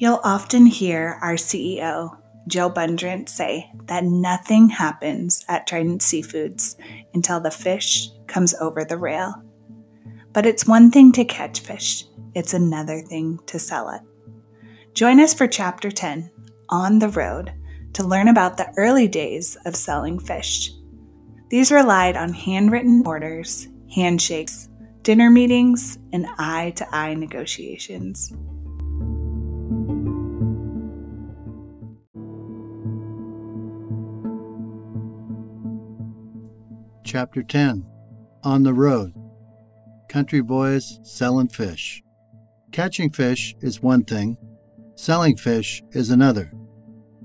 You'll often hear our CEO, Joe Bundrant, say that nothing happens at Trident Seafoods until the fish comes over the rail. But it's one thing to catch fish, it's another thing to sell it. Join us for Chapter 10 On the Road to learn about the early days of selling fish. These relied on handwritten orders, handshakes, dinner meetings, and eye to eye negotiations. Chapter 10 On the Road Country Boys Selling Fish. Catching fish is one thing, selling fish is another.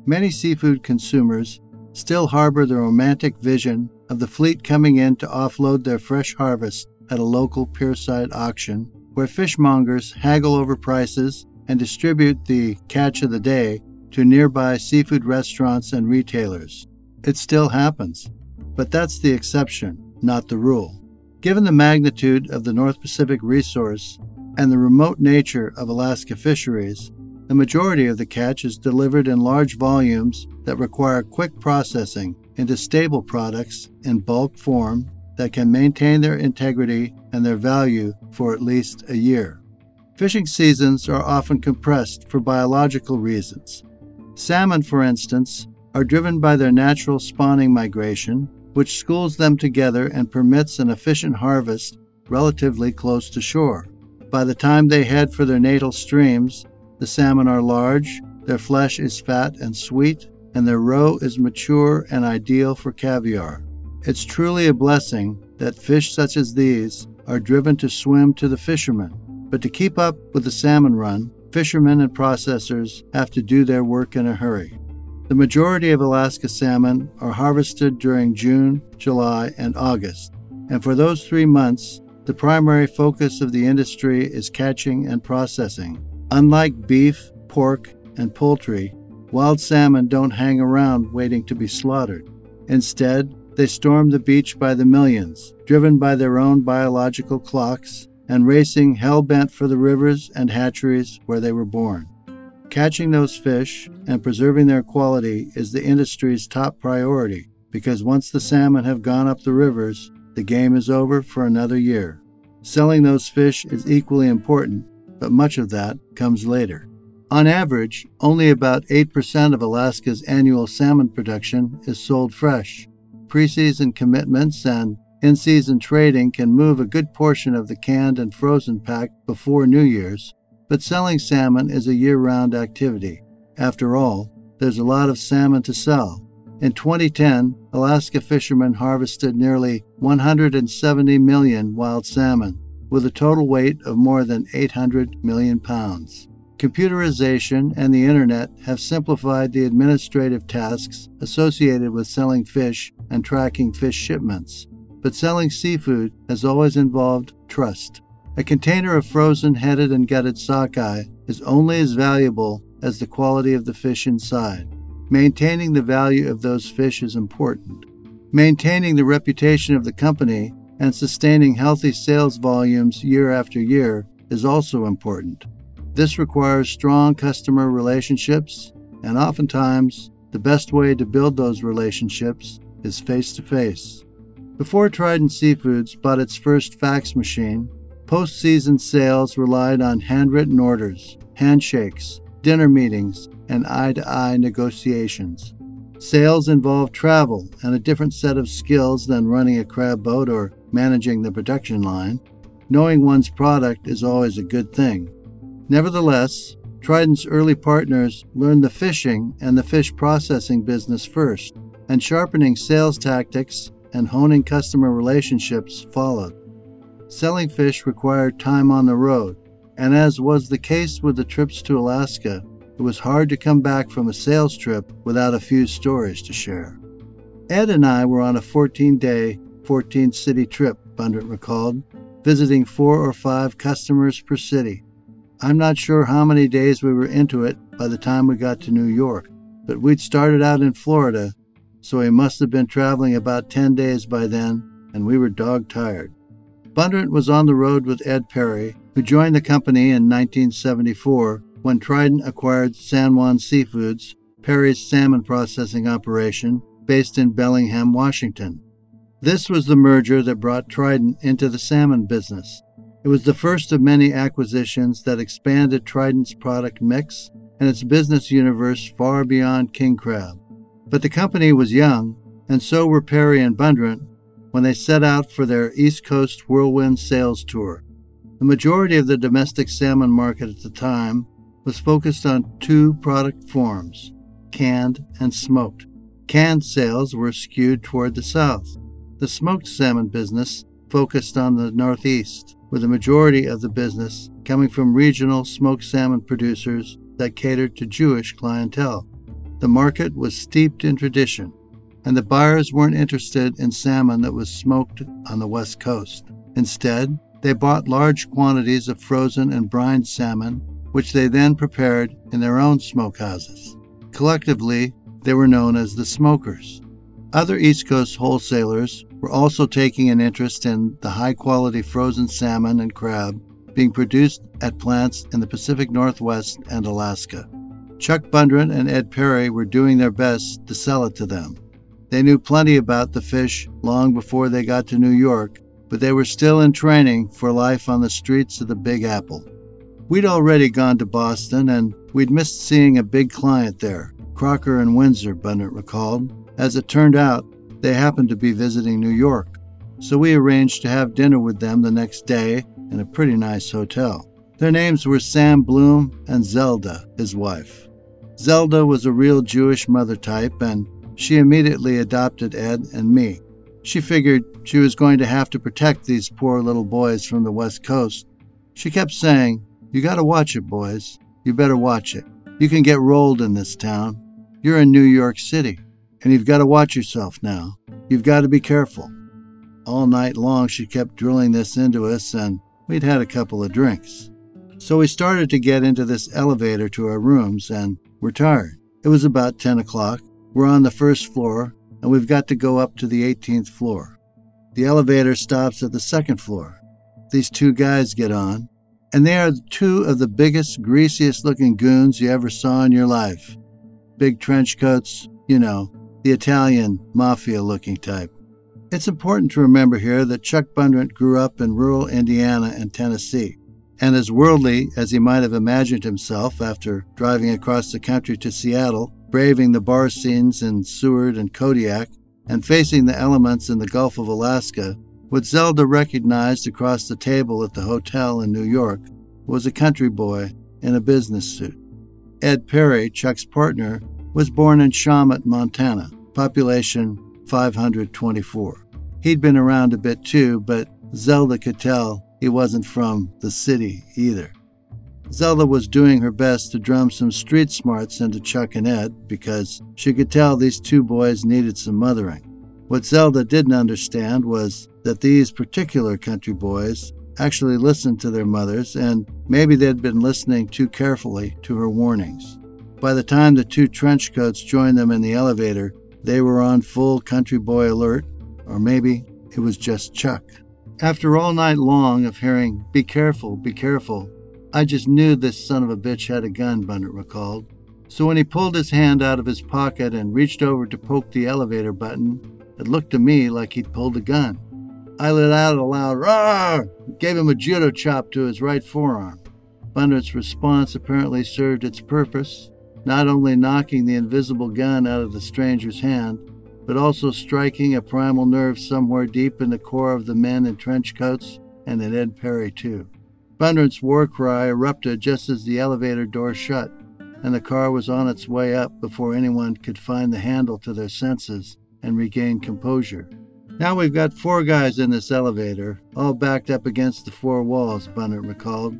Many seafood consumers still harbor the romantic vision of the fleet coming in to offload their fresh harvest at a local pierside auction where fishmongers haggle over prices and distribute the catch of the day to nearby seafood restaurants and retailers. It still happens. But that's the exception, not the rule. Given the magnitude of the North Pacific resource and the remote nature of Alaska fisheries, the majority of the catch is delivered in large volumes that require quick processing into stable products in bulk form that can maintain their integrity and their value for at least a year. Fishing seasons are often compressed for biological reasons. Salmon, for instance, are driven by their natural spawning migration which schools them together and permits an efficient harvest relatively close to shore. By the time they head for their natal streams, the salmon are large, their flesh is fat and sweet, and their roe is mature and ideal for caviar. It's truly a blessing that fish such as these are driven to swim to the fishermen. But to keep up with the salmon run, fishermen and processors have to do their work in a hurry. The majority of Alaska salmon are harvested during June, July, and August, and for those three months, the primary focus of the industry is catching and processing. Unlike beef, pork, and poultry, wild salmon don't hang around waiting to be slaughtered. Instead, they storm the beach by the millions, driven by their own biological clocks and racing hell bent for the rivers and hatcheries where they were born. Catching those fish and preserving their quality is the industry's top priority because once the salmon have gone up the rivers, the game is over for another year. Selling those fish is equally important, but much of that comes later. On average, only about 8% of Alaska's annual salmon production is sold fresh. Preseason commitments and in season trading can move a good portion of the canned and frozen pack before New Year's, but selling salmon is a year round activity. After all, there's a lot of salmon to sell. In 2010, Alaska fishermen harvested nearly 170 million wild salmon, with a total weight of more than 800 million pounds. Computerization and the internet have simplified the administrative tasks associated with selling fish and tracking fish shipments, but selling seafood has always involved trust. A container of frozen, headed, and gutted sockeye is only as valuable as the quality of the fish inside. Maintaining the value of those fish is important. Maintaining the reputation of the company and sustaining healthy sales volumes year after year is also important. This requires strong customer relationships, and oftentimes, the best way to build those relationships is face to face. Before Trident Seafoods bought its first fax machine, Postseason sales relied on handwritten orders, handshakes, dinner meetings, and eye to eye negotiations. Sales involved travel and a different set of skills than running a crab boat or managing the production line. Knowing one's product is always a good thing. Nevertheless, Trident's early partners learned the fishing and the fish processing business first, and sharpening sales tactics and honing customer relationships followed. Selling fish required time on the road, and as was the case with the trips to Alaska, it was hard to come back from a sales trip without a few stories to share. Ed and I were on a 14 day, 14 city trip, Bundrant recalled, visiting four or five customers per city. I'm not sure how many days we were into it by the time we got to New York, but we'd started out in Florida, so we must have been traveling about 10 days by then, and we were dog tired. Bundrant was on the road with Ed Perry, who joined the company in 1974 when Trident acquired San Juan Seafoods, Perry's salmon processing operation, based in Bellingham, Washington. This was the merger that brought Trident into the salmon business. It was the first of many acquisitions that expanded Trident's product mix and its business universe far beyond king crab. But the company was young, and so were Perry and Bundrant when they set out for their East Coast whirlwind sales tour. The majority of the domestic salmon market at the time was focused on two product forms canned and smoked. Canned sales were skewed toward the south. The smoked salmon business focused on the northeast, with the majority of the business coming from regional smoked salmon producers that catered to Jewish clientele. The market was steeped in tradition, and the buyers weren't interested in salmon that was smoked on the west coast. Instead, they bought large quantities of frozen and brined salmon, which they then prepared in their own smokehouses. Collectively, they were known as the smokers. Other East Coast wholesalers were also taking an interest in the high quality frozen salmon and crab being produced at plants in the Pacific Northwest and Alaska. Chuck Bundrant and Ed Perry were doing their best to sell it to them. They knew plenty about the fish long before they got to New York, but they were still in training for life on the streets of the Big Apple. We'd already gone to Boston and we'd missed seeing a big client there, Crocker and Windsor, Bundrant recalled. As it turned out, they happened to be visiting New York, so we arranged to have dinner with them the next day in a pretty nice hotel. Their names were Sam Bloom and Zelda, his wife. Zelda was a real Jewish mother type, and she immediately adopted Ed and me. She figured she was going to have to protect these poor little boys from the West Coast. She kept saying, You gotta watch it, boys. You better watch it. You can get rolled in this town. You're in New York City, and you've got to watch yourself now. You've got to be careful. All night long, she kept drilling this into us, and we'd had a couple of drinks. So we started to get into this elevator to our rooms, and we're tired. It was about 10 o'clock. We're on the first floor, and we've got to go up to the 18th floor. The elevator stops at the second floor. These two guys get on, and they are two of the biggest, greasiest looking goons you ever saw in your life. Big trench coats, you know, the Italian mafia looking type. It's important to remember here that Chuck Bundrant grew up in rural Indiana and Tennessee. And as worldly as he might have imagined himself after driving across the country to Seattle, braving the bar scenes in Seward and Kodiak, and facing the elements in the Gulf of Alaska, what Zelda recognized across the table at the hotel in New York was a country boy in a business suit. Ed Perry, Chuck's partner, was born in Shawmut, Montana, population 524. He'd been around a bit too, but Zelda could tell he wasn't from the city either. Zelda was doing her best to drum some street smarts into Chuck and Ed because she could tell these two boys needed some mothering. What Zelda didn't understand was that these particular country boys actually listened to their mothers and maybe they'd been listening too carefully to her warnings. By the time the two trench coats joined them in the elevator, they were on full country boy alert, or maybe it was just Chuck. After all night long of hearing, Be careful, be careful, I just knew this son of a bitch had a gun, Bundrant recalled. So when he pulled his hand out of his pocket and reached over to poke the elevator button, it looked to me like he'd pulled a gun. I let out a loud roar, gave him a judo chop to his right forearm. Bundrant's response apparently served its purpose, not only knocking the invisible gun out of the stranger's hand, but also striking a primal nerve somewhere deep in the core of the men in trench coats and in Ed Perry, too. Bundrant's war cry erupted just as the elevator door shut, and the car was on its way up before anyone could find the handle to their senses and regain composure. Now we've got four guys in this elevator, all backed up against the four walls, Bundrant recalled.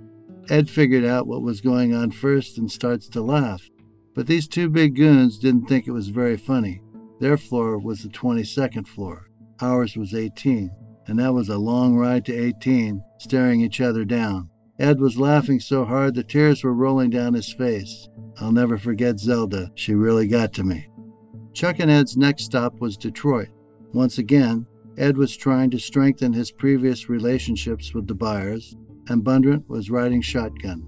Ed figured out what was going on first and starts to laugh. But these two big goons didn't think it was very funny. Their floor was the 22nd floor. Ours was 18. And that was a long ride to 18, staring each other down. Ed was laughing so hard the tears were rolling down his face. I'll never forget Zelda. She really got to me. Chuck and Ed's next stop was Detroit. Once again, Ed was trying to strengthen his previous relationships with the buyers, and Bundrant was riding shotgun.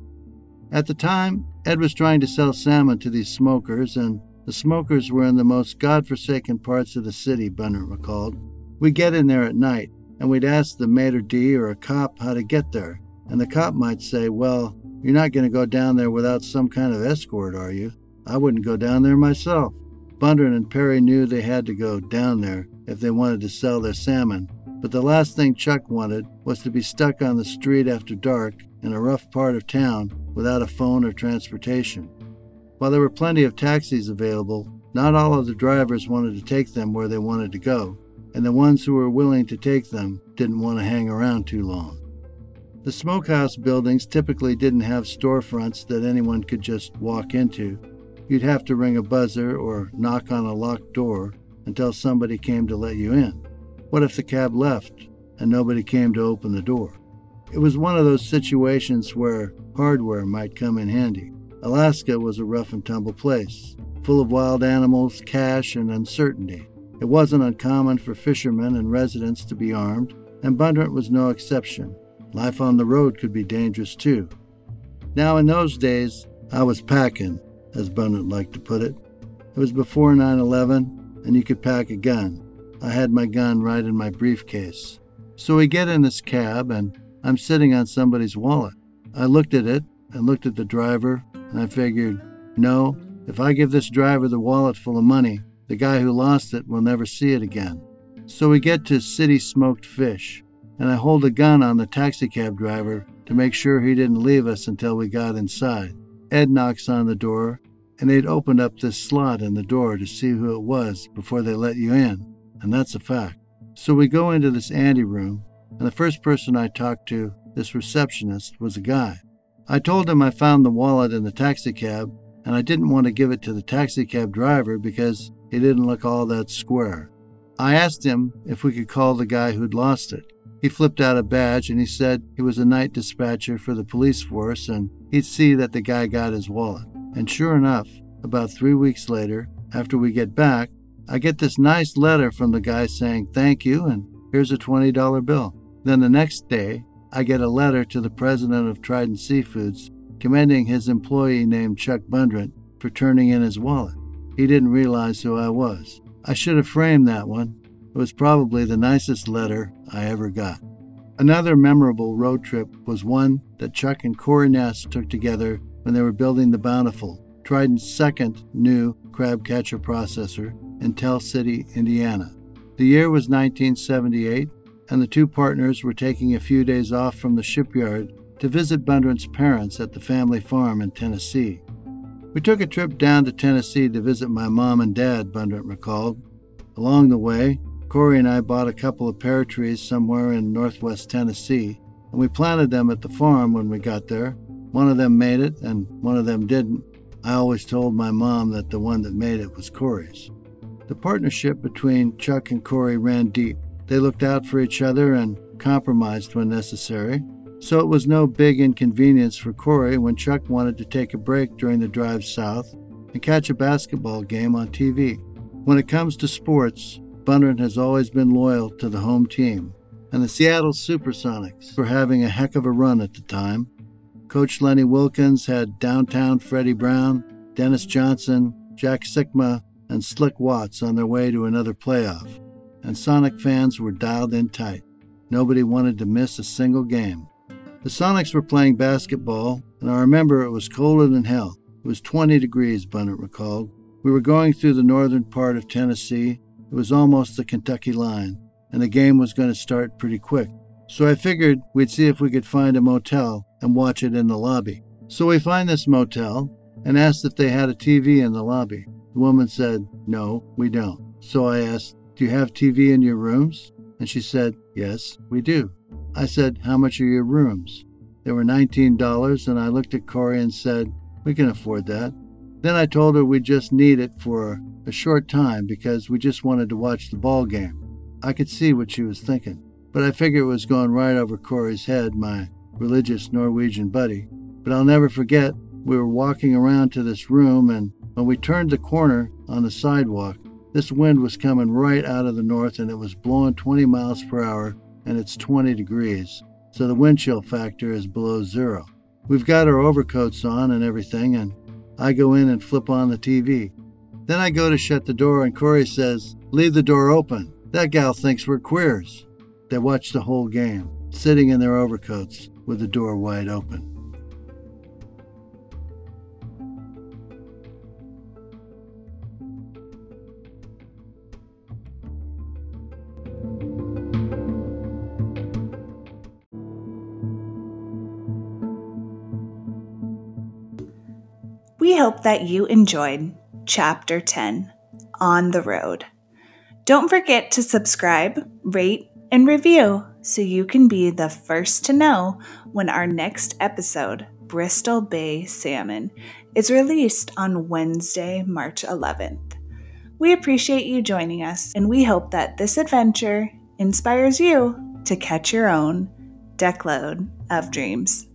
At the time, Ed was trying to sell salmon to these smokers, and the smokers were in the most god-forsaken parts of the city, Bundrant recalled. We'd get in there at night, and we'd ask the maitre d' or a cop how to get there, and the cop might say, Well, you're not going to go down there without some kind of escort, are you? I wouldn't go down there myself. Bundrant and Perry knew they had to go down there if they wanted to sell their salmon, but the last thing Chuck wanted was to be stuck on the street after dark in a rough part of town without a phone or transportation. While there were plenty of taxis available, not all of the drivers wanted to take them where they wanted to go, and the ones who were willing to take them didn't want to hang around too long. The smokehouse buildings typically didn't have storefronts that anyone could just walk into. You'd have to ring a buzzer or knock on a locked door until somebody came to let you in. What if the cab left and nobody came to open the door? It was one of those situations where hardware might come in handy. Alaska was a rough and tumble place, full of wild animals, cash, and uncertainty. It wasn't uncommon for fishermen and residents to be armed, and Bundrant was no exception. Life on the road could be dangerous too. Now, in those days, I was packing, as Bundrant liked to put it. It was before 9 11, and you could pack a gun. I had my gun right in my briefcase. So we get in this cab, and I'm sitting on somebody's wallet. I looked at it and looked at the driver and I figured, no, if I give this driver the wallet full of money, the guy who lost it will never see it again. So we get to City Smoked Fish, and I hold a gun on the taxicab driver to make sure he didn't leave us until we got inside. Ed knocks on the door, and they'd opened up this slot in the door to see who it was before they let you in, and that's a fact. So we go into this ante room, and the first person I talked to, this receptionist, was a guy. I told him I found the wallet in the taxicab, and I didn't want to give it to the taxicab driver because he didn't look all that square. I asked him if we could call the guy who'd lost it. He flipped out a badge and he said he was a night dispatcher for the police force and he'd see that the guy got his wallet. And sure enough, about three weeks later, after we get back, I get this nice letter from the guy saying thank you and here's a $20 bill. Then the next day, I get a letter to the president of Trident Seafoods commending his employee named Chuck Bundrant for turning in his wallet. He didn't realize who I was. I should have framed that one. It was probably the nicest letter I ever got. Another memorable road trip was one that Chuck and Kaare Ness took together when they were building the Bountiful, Trident's second new crab catcher processor in Tell City, Indiana. The year was 1978, and the two partners were taking a few days off from the shipyard to visit Bundrant's parents at the family farm in Tennessee. We took a trip down to Tennessee to visit my mom and dad, Bundrant recalled. Along the way, Kaare and I bought a couple of pear trees somewhere in northwest Tennessee, and we planted them at the farm when we got there. One of them made it, and one of them didn't. I always told my mom that the one that made it was Kaare's. The partnership between Chuck and Kaare ran deep. They looked out for each other and compromised when necessary, so it was no big inconvenience for Kaare when Chuck wanted to take a break during the drive south and catch a basketball game on TV. When it comes to sports, Bundrant has always been loyal to the home team, and the Seattle Supersonics were having a heck of a run at the time. Coach Lenny Wilkens had downtown Freddie Brown, Dennis Johnson, Jack Sikma, and Slick Watts on their way to another playoff and Sonic fans were dialed in tight. Nobody wanted to miss a single game. The Sonics were playing basketball, and I remember it was colder than hell. It was 20 degrees, Bundrant recalled. We were going through the northern part of Tennessee. It was almost the Kentucky line, and the game was going to start pretty quick. So I figured we'd see if we could find a motel and watch it in the lobby. So we find this motel and asked if they had a TV in the lobby. The woman said, No, we don't. So I asked, do you have TV in your rooms? And she said, Yes, we do. I said, How much are your rooms? They were $19, and I looked at Kaare and said, We can afford that. Then I told her we just need it for a short time because we just wanted to watch the ball game. I could see what she was thinking, but I figured it was going right over Kaare's head, my religious Norwegian buddy. But I'll never forget, we were walking around to this room, and when we turned the corner on the sidewalk, this wind was coming right out of the north and it was blowing 20 miles per hour and it's 20 degrees, so the wind chill factor is below zero. We've got our overcoats on and everything, and I go in and flip on the TV. Then I go to shut the door, and Kaare says, Leave the door open. That gal thinks we're queers. They watch the whole game, sitting in their overcoats with the door wide open. Hope that you enjoyed Chapter 10 On the Road. Don't forget to subscribe, rate, and review so you can be the first to know when our next episode, Bristol Bay Salmon, is released on Wednesday, March 11th. We appreciate you joining us, and we hope that this adventure inspires you to catch your own deckload of dreams.